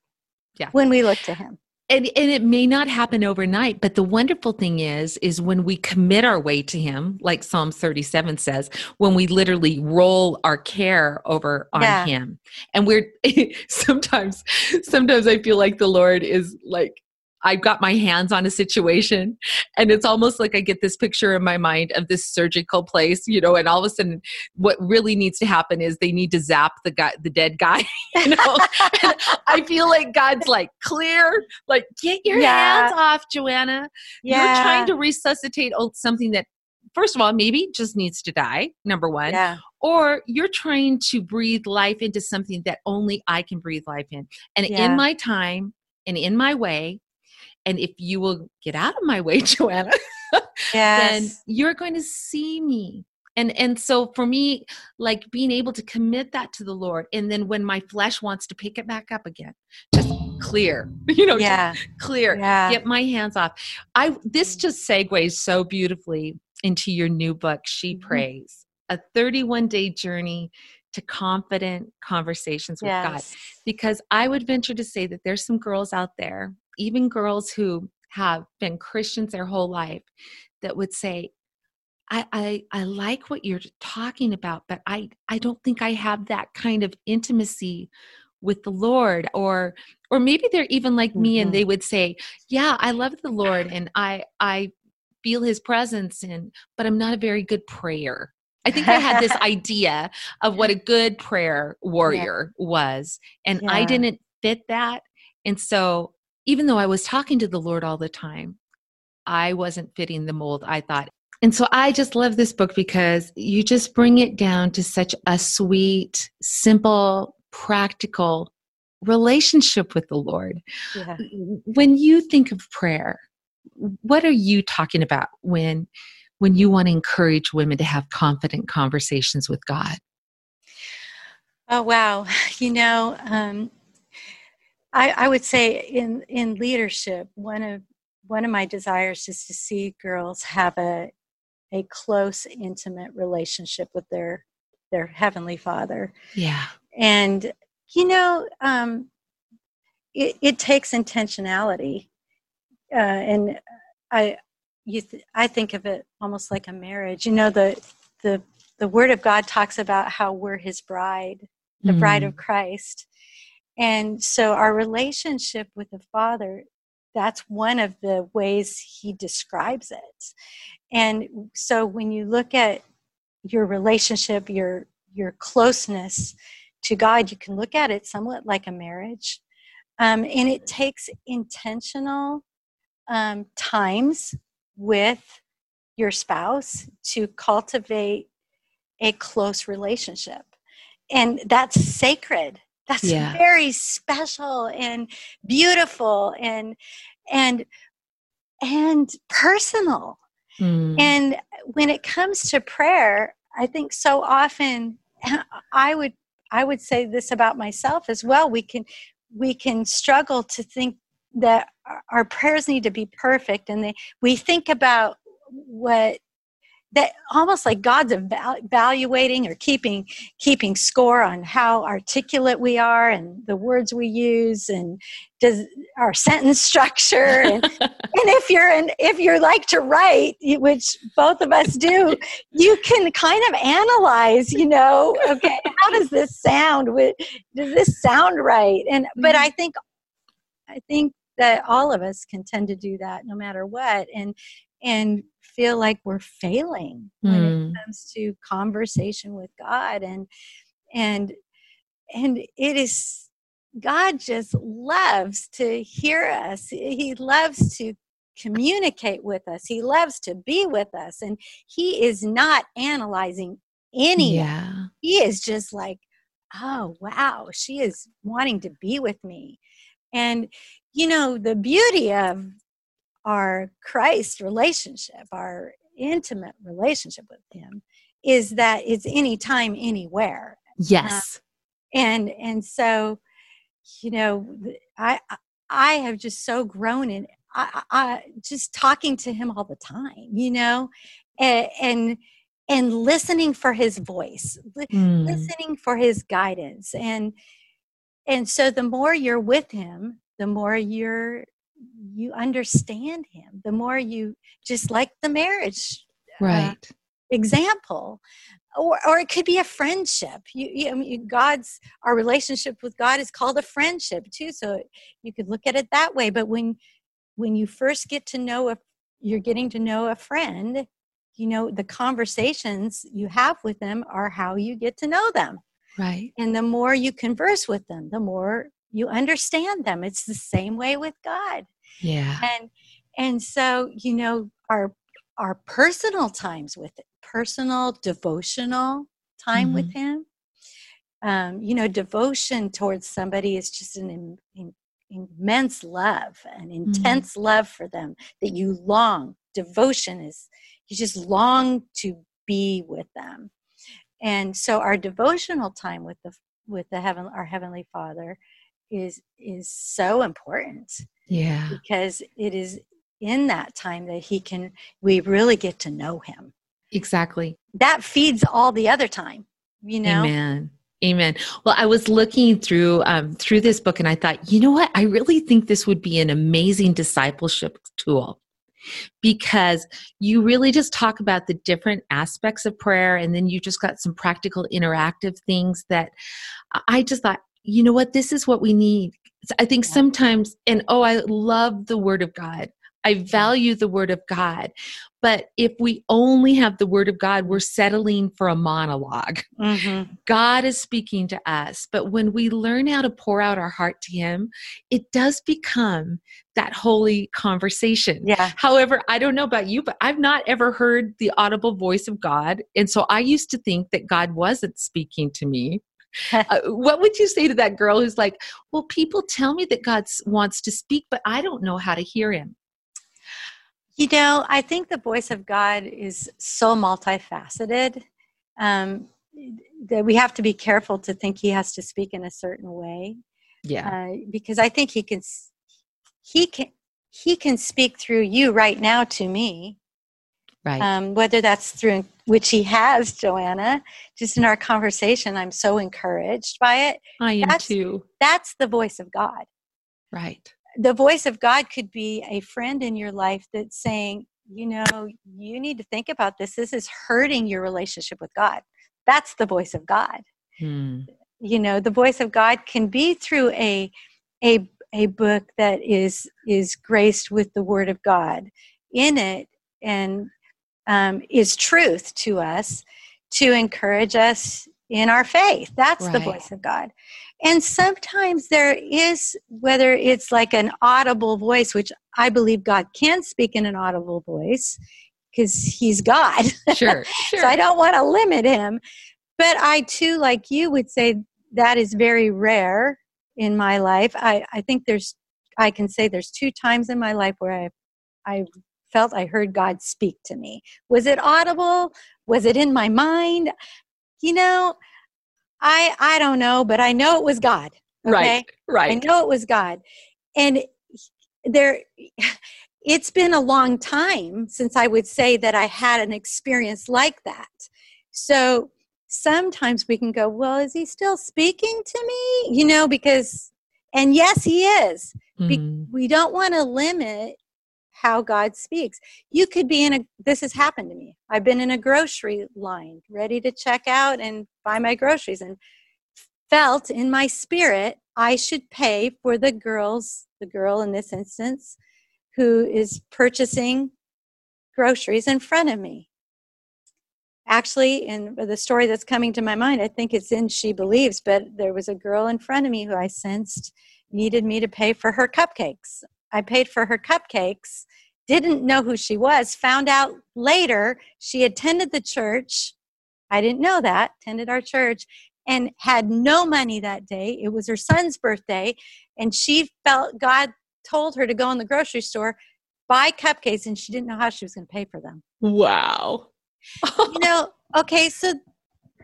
Yeah. When we look to him. And and it may not happen overnight but the wonderful thing is is when we commit our way to him like psalm 37 says when we literally roll our care over on Yeah. him and we're *laughs* sometimes sometimes i feel like the lord is like I've got my hands on a situation, and it's almost like I get this picture in my mind of this surgical place, you know, and all of a sudden, what really needs to happen is they need to zap the guy, the dead guy, *laughs* you know. *laughs* I feel like God's like clear, like get your Yeah. hands off, Joanna. You're trying to resuscitate something that, first of all, maybe just needs to die. Number one, yeah. or you're trying to breathe life into something that only I can breathe life in. And Yeah. in my time and in my way, and if you will get out of my way, *laughs* Joanna, then you're going to see me. And and so for me, like being able to commit that to the Lord, and then when my flesh wants to pick it back up again, just clear, *laughs* you know, yeah. clear Yeah. get my hands off i this just segues so beautifully into your new book she Mhm. prays a 31 day journey to confident conversations with god because i would venture to say that there's some girls out there even girls who have been christians their whole life that would say I, I I like what you're talking about, but I I don't think I have that kind of intimacy with the Lord, or or maybe they're even like me, and they mm-hmm. would say, "Yeah, I love the Lord, and I I feel His presence, and but I'm not a very good prayer." I think I had this *laughs* idea of what a good prayer warrior was, and I didn't fit that, and so even though I was talking to the Lord all the time, I wasn't fitting the mold. I thought. And so I just love this book because you just bring it down to such a sweet, simple, practical relationship with the Lord. Yeah. When you think of prayer, what are you talking about when when you want to encourage women to have confident conversations with God? Oh wow! *sighs* You know, um, I, I would say in in leadership, one of one of my desires is to see girls have a a close, intimate relationship with their their heavenly Father, Yeah. and you know, um, it, it takes intentionality, uh, and I you th- I think of it almost like a marriage. You know, the the the Word of God talks about how we're His bride the bride Mm. of Christ. And so our relationship with the Father, that's one of the ways he describes it. And so when you look at your relationship, your your closeness to God, you can look at it somewhat like a marriage. Um, and it takes intentional um, times with your spouse to cultivate a close relationship and that's sacred that's Yeah. very special and beautiful and and and personal Mm. And when it comes to prayer, I think so often *laughs* I would I would say this about myself as well. We can we can struggle to think that our prayers need to be perfect and they, we think about what that almost like God's evaluating or keeping keeping score on how articulate we are and the words we use and does our sentence structure. And, *laughs* and if you're and if you're like to write which both of us do you can kind of analyze you know okay how does this sound does this sound right? And but mm-hmm. I think I think that all of us can tend to do that no matter what. And and feel like we're failing mm. when it hmm. comes to conversation with God and and and it is God just loves to hear us. He loves to communicate with us. He loves to be with us and he is not analyzing any. Yeah. He is just like, "Oh, wow, she is wanting to be with me." And you know, the beauty of our Christ relationship, our intimate relationship with Him, is that it's anytime, anywhere. Yes. Uh, and and so, you know, I I have just so grown in I, I just talking to Him all the time, you know, and and, and listening for His voice, mm. listening for His guidance, and and so the more you're with Him, the more you're you understand him the more you just like the marriage uh, right. uh, example. Or, or it could be a friendship. You, you, I mean, god's our relationship with god is called a friendship too so you could look at it that way. But when when you first get to know a you're getting to know a friend you know the conversations you have with them are how you get to know them. Right. And the more you converse with them the more you understand them it's the same way with god yeah and and so you know our our personal times with it personal devotional time mm-hmm. with him um, you know devotion towards somebody is just an in, in, immense love an mm-hmm. intense mm-hmm. love for them that you long devotion is you just long to be with them and so our devotional time with the with the heaven our heavenly father is is so important yeah. because it is in that time that he can we really get to know him. Exactly. That feeds all the other time you know? Amen. Amen. Well i was looking through um, through this book and i thought you know what? I really think this would be an amazing discipleship tool because you really just talk about the different aspects of prayer and then you just got some practical interactive things that i just thought you know what? This is what we need. I think sometimes and oh i love the word of god. I value the word of god. But if we only have the word of god we're settling for a monolog mm-hmm. god is speaking to us. But when we learn how to pour out our heart to him it does become that holy conversation. Yeah. However i don't know about you but i've not ever heard the audible voice of god. And so i used to think that god wasn't speaking to me *laughs* uh, what would you say to that girl who's like, well, people tell me that God wants to speak, but I don't know how to hear him? You know, I think the voice of God is so multifaceted um, that we have to be careful to think he has to speak in a certain way. Yeah. Uh, because I think he can, he can, he can speak through you right now to me Right. Um, whether that's through, which he has, Joanna, just in our conversation, I'm so encouraged by it. I am that's, too. That's the voice of God. Right. The voice of God could be a friend in your life that's saying, you know, you need to think about this. This is hurting your relationship with God. That's the voice of God. Hmm. You know, the voice of God can be through a a a book that is is graced with the word of God in it and um, is truth to us to encourage us in our faith. That's right. the voice of God. And sometimes there is, whether it's like an audible voice, which I believe God can speak in an audible voice because He's God. Sure, *laughs* sure. so I don't want to limit Him. But I too, like you, would say that is very rare in my life. I, I think there's, I can say there's two times in my life where I, I've felt I heard God speak to me. Was it audible? Was it in my mind? You know, I I don't know, but I know it was God. Okay? Right. Right. I know it was God. And there it's been a long time since I would say that I had an experience like that. So sometimes we can go, well, is he still speaking to me? You know, because, and yes, he is. Mm. We don't want to limit how God speaks. You could be in a, this has happened to me. I've been in a grocery line, ready to check out and buy my groceries, and felt in my spirit I should pay for the girls, the girl in this instance, who is purchasing groceries in front of me. Actually, in the story that's coming to my mind, I think it's in She Believes, but there was a girl in front of me who I sensed needed me to pay for her cupcakes. I paid for her cupcakes, didn't know who she was, found out later she attended the church. I didn't know that, attended our church, and had no money that day. It was her son's birthday, and she felt God told her to go in the grocery store, buy cupcakes, and she didn't know how she was going to pay for them. Wow. you know, okay, so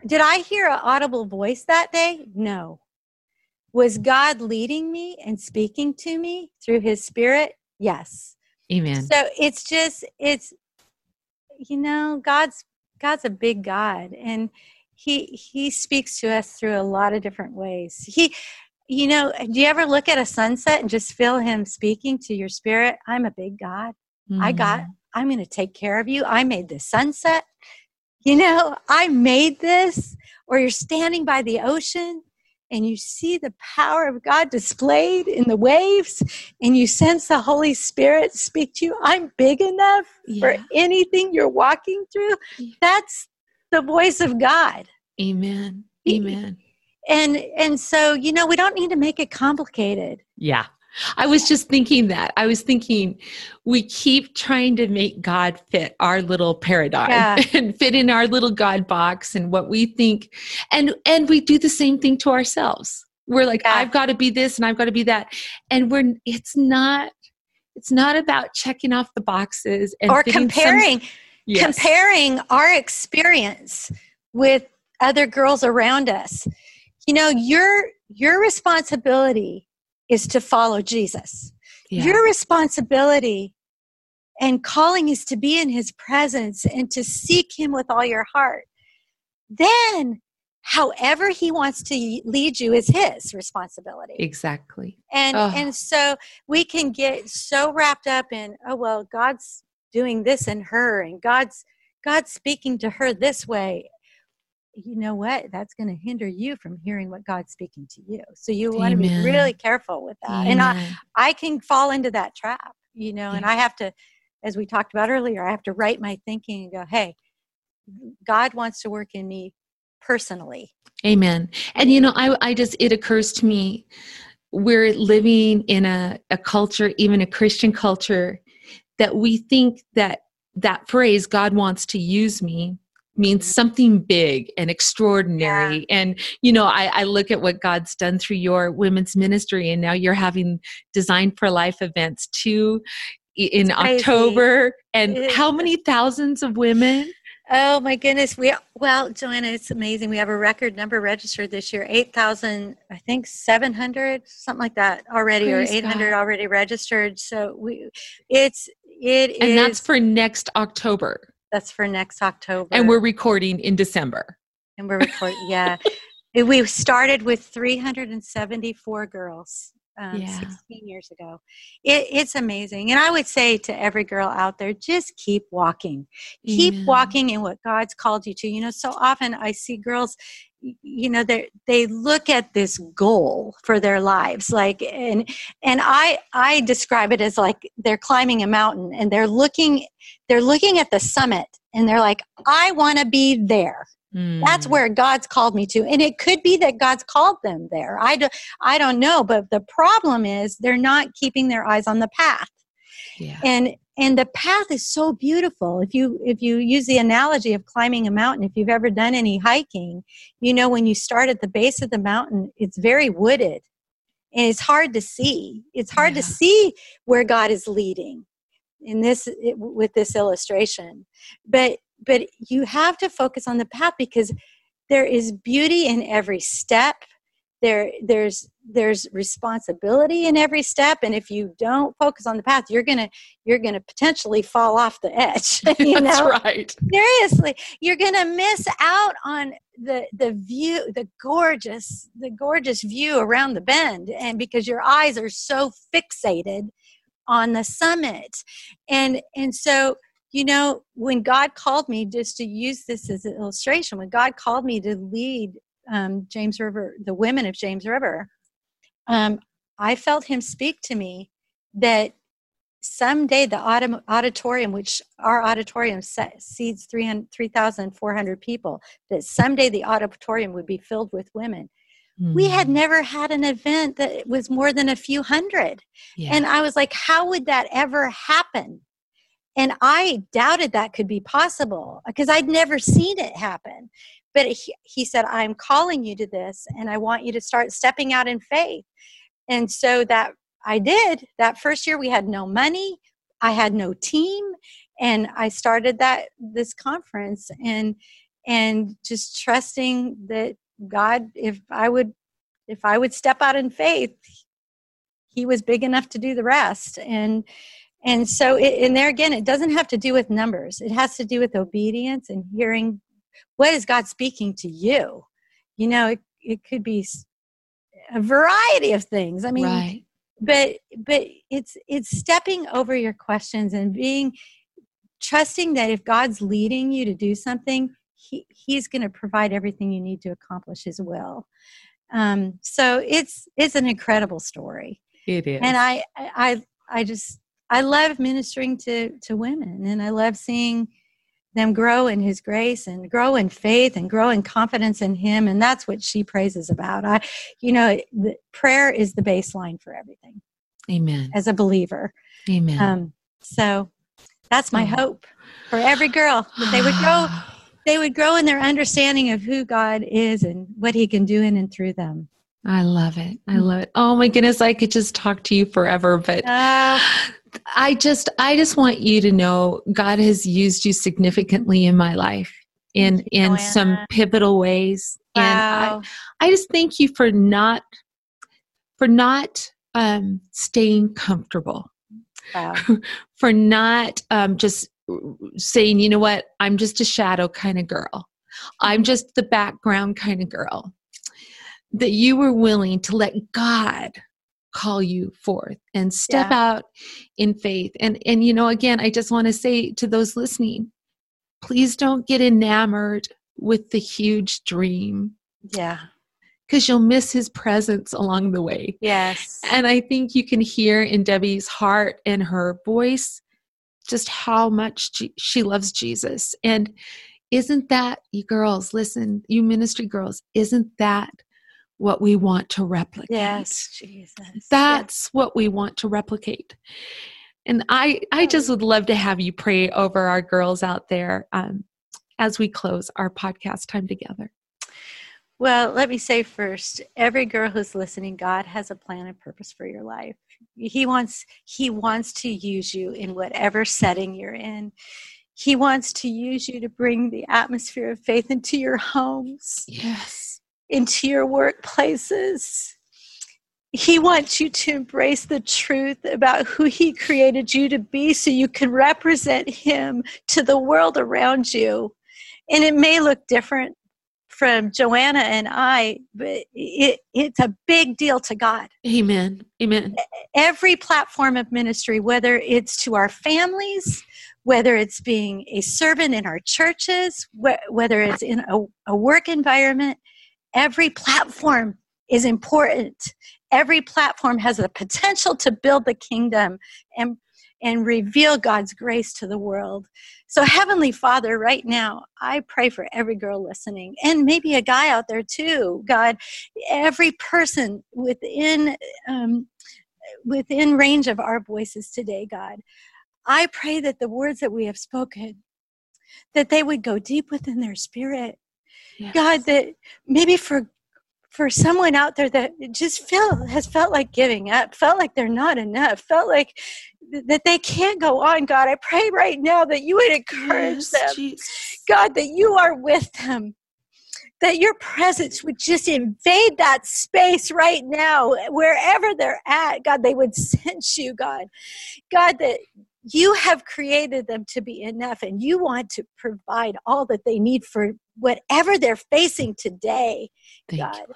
did I hear an audible voice that day? No. Was God leading me and speaking to me through his spirit? Yes. Amen. So it's just it's you know, God's God's a big God and he he speaks to us through a lot of different ways. He you know, do you ever look at a sunset and just feel him speaking to your spirit? I'm a big God. Mm. I got mm-hmm. I'm going to take care of you. I made the sunset. You know, I made this. Or you're standing by the ocean and you see the power of God displayed in the waves and you sense the Holy Spirit speak to you. I'm big enough yeah. for anything you're walking through. Yeah. That's the voice of God. Amen. Amen. And and so, you know, we don't need to make it complicated. Yeah. I was just thinking that. I was thinking we keep trying to make God fit our little paradigm yeah. *laughs* and fit in our little God box and what we think and and we do the same thing to ourselves. We're like yeah. I've got to be this and I've got to be that. And we're it's not it's not about checking off the boxes and or comparing some, yes. comparing our experience with other girls around us. You know, your your responsibility is to follow Jesus. Yeah. Your responsibility and calling is to be in his presence and to seek him with all your heart. Then, however he wants to lead you is his responsibility. Exactly. And oh. and so we can get so wrapped up in, oh well, God's doing this in her and God's God's speaking to her this way you know what? That's going to hinder you from hearing what god's speaking to you. So you want to be really careful with that. Amen. and i i can fall into that trap you know yeah. and i have to as we talked about earlier i have to write my thinking and go hey god wants to work in me personally. Amen. And you know i i just it occurs to me we're living in a, a culture even a christian culture that we think that that phrase god wants to use me means mm-hmm. something big and extraordinary. Yeah. and you know I, I, look at what god's done through your women's ministry and now you're having design for life events too in october. And how many thousands of women? Oh my goodness we well joanna it's amazing. We have a record number registered this year 8000 i think 700 something like that already Praise or 800 God. already registered. So we it's it and is, that's for next october that's for next October. And we're recording in December. And we're recording, yeah. *laughs* we started with 374 girls um, yeah. 16 years ago. It, it's amazing. And I would say to every girl out there, just keep walking. Keep walking in what God's called you to. You know, so often I see girls you know they they look at this goal for their lives like and and i i describe it as like they're climbing a mountain and they're looking they're looking at the summit and they're like i want to be there mm. that's where god's called me to and it could be that god's called them there i do, i don't know but the problem is they're not keeping their eyes on the path yeah. and and the path is so beautiful. If you if you use the analogy of climbing a mountain if you've ever done any hiking you know when you start at the base of the mountain it's very wooded and it's hard to see. It's hard yeah. to see where god is leading in this with this illustration. But but you have to focus on the path because there is beauty in every step there there's there's responsibility in every step. And if you don't focus on the path you're gonna you're gonna potentially fall off the edge *laughs* you That's know? right. seriously you're gonna miss out on the the view the gorgeous the gorgeous view around the bend. And because your eyes are so fixated on the summit. And and so you know when god called me just to use this as an illustration when god called me to lead um, james river the women of james river um, i felt him speak to me that someday the auditorium which our auditorium se- seats 3400 people that someday the auditorium would be filled with women we had Mm. never had an event that was more than a few hundred Yeah. and I was like, how would that ever happen? And I doubted that could be possible because I'd never seen it happen. But he, he said, I'm calling you to this and I want you to start stepping out in faith. And so that I did. That first year, we had no money, I had no team. And I started that this conference and and just trusting that God, if I would if I would step out in faith, he was big enough to do the rest and and so it, and there again it doesn't have to do with numbers it has to do with obedience and hearing what is god speaking to you you know it, it could be a variety of things i mean right. but but it's it's stepping over your questions and being trusting that if god's leading you to do something he, he's going to provide everything you need to accomplish his will um, so it's it's an incredible story It is. and I, I i just i love ministering to to women and i love seeing them grow in his grace and grow in faith and grow in confidence in him and that's what she praises about i you know the prayer is the baseline for everything Amen. as a believer Amen. um so that's my Oh. hope for every girl that they would grow *sighs* they would grow in their understanding of who god is and what he can do in and through them I love it. I Mm. love it. Oh my goodness, I could just talk to you forever, but Oh. I just I just want you to know God has used you significantly in my life in you, in some pivotal ways. And I, wow I just thank you for not for not um staying comfortable. wow *laughs* For not um just saying, you know what, I'm just a shadow kind of girl. I'm just the background kind of girl. That you were willing to let God call you forth and step Yeah. out in faith. And and you know, again, I just want to say to those listening, please don't get enamored with the huge dream yeah because you'll miss his presence along the way. yes And I think you can hear in Debbie's heart and her voice just how much she loves Jesus. And isn't that, you girls, listen, you ministry girls, isn't that what we want to replicate? Yes, Jesus. That's what we want to replicate. And I, I just would love to have you pray over our girls out there um, as we close our podcast time together. Well, let me say first, every girl who's listening, God has a plan and purpose for your life. He wants he wants to use you in whatever setting you're in. He wants to use you to bring the atmosphere of faith into your homes, Yes. Into your workplaces. He wants you to embrace the truth about who He created you to be so you can represent Him to the world around you. And it may look different from Joanna and I, but it, it's a big deal to God. Amen. Amen. Every platform of ministry, whether it's to our families, whether it's being a servant in our churches, wh- whether it's in a, a work environment, every platform is important. Every platform has the potential to build the kingdom and and reveal God's grace to the world. So, Heavenly Father, right now, I pray for every girl listening, and maybe a guy out there too. God, every person within um, within range of our voices today, God, I pray that the words that we have spoken, that they would go deep within their spirit. Yes. God, that maybe for for someone out there that just feel has felt like giving up, felt like they're not enough, felt like that they can't go on, God. I pray right now that you would encourage yes, them, Jesus. God, that you are with them, that your presence would just invade that space right now, wherever they're at. God, they would sense you, God. God, that you have created them to be enough and you want to provide all that they need for whatever they're facing today thank god. You,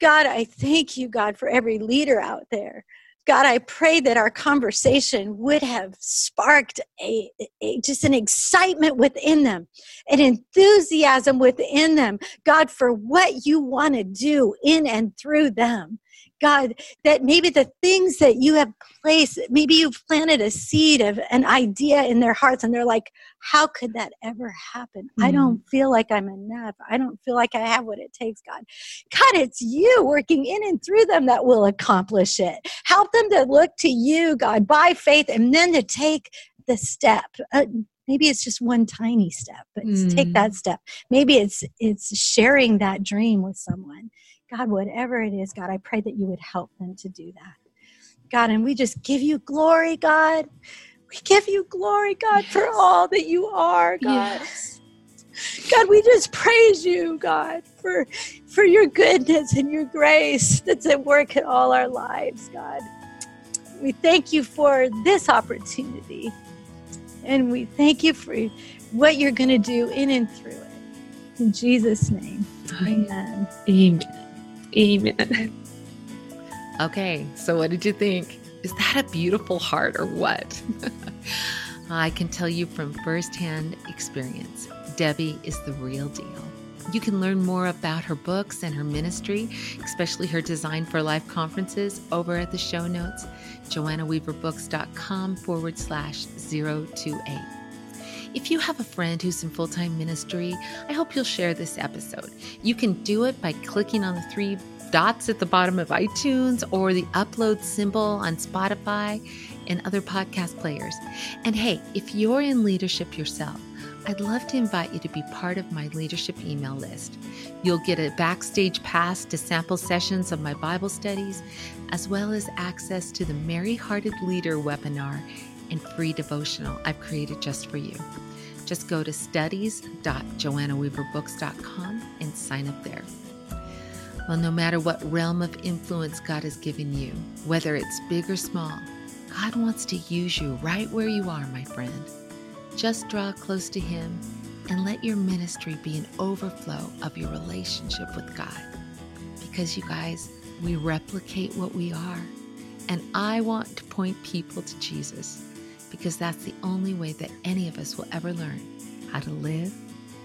god i thank you god for every leader out there. God, I pray that our conversation would have sparked a, a, just an excitement within them, an enthusiasm within them, God, for what you want to do in and through them. God, that maybe the things that you have placed, maybe you've planted a seed of an idea in their hearts and they're like, how could that ever happen? Mm. I don't feel like I'm enough. I don't feel like I have what it takes, God. God, it's you working in and through them that will accomplish it. Help them to look to you, God, by faith, and then to take the step. Uh, maybe it's just one tiny step, but mm. take that step. Maybe it's it's sharing that dream with someone. God, whatever it is, God, I pray that you would help them to do that. God, and we just give you glory, God. We give you glory, God, yes. for all that you are, God. Yes. God, we just praise you, God, for for your goodness and your grace that's at work in all our lives, God. We thank you for this opportunity. And we thank you for what you're going to do in and through it. In Jesus' name. Amen. Amen. Amen. *laughs* Okay, so what did you think? Is that a beautiful heart or what? *laughs* I can tell you from firsthand experience, Debbie is the real deal. You can learn more about her books and her ministry, especially her Design for Life conferences, over at the show notes, joannaweaverbooks.com forward slash 028. If you have a friend who's in full time ministry, I hope you'll share this episode. You can do it by clicking on the three dots at the bottom of iTunes or the upload symbol on Spotify and other podcast players. And hey, if you're in leadership yourself, I'd love to invite you to be part of my leadership email list. You'll get a backstage pass to sample sessions of my Bible studies, as well as access to the Mary Hearted Leader webinar and free devotional I've created just for you. Just go to studies.joannaweaverbooks.com and sign up there. Well, no matter what realm of influence God has given you, whether it's big or small, God wants to use you right where you are, my friend. Just draw close to Him and let your ministry be an overflow of your relationship with God. Because, you guys, we replicate what we are. And I want to point people to Jesus because that's the only way that any of us will ever learn how to live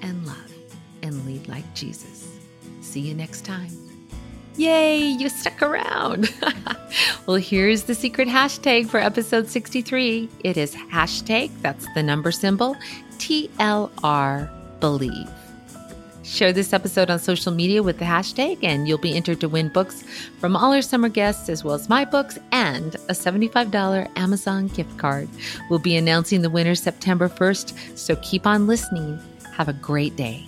and love and lead like Jesus. See you next time. Yay, you stuck around. *laughs* well, here's the secret hashtag for episode 63. It is hashtag, that's the number symbol, TLR Believe. Share this episode on social media with the hashtag, and you'll be entered to win books from all our summer guests, as well as my books and a $75 Amazon gift card. We'll be announcing the winner September 1st, so keep on listening. Have a great day.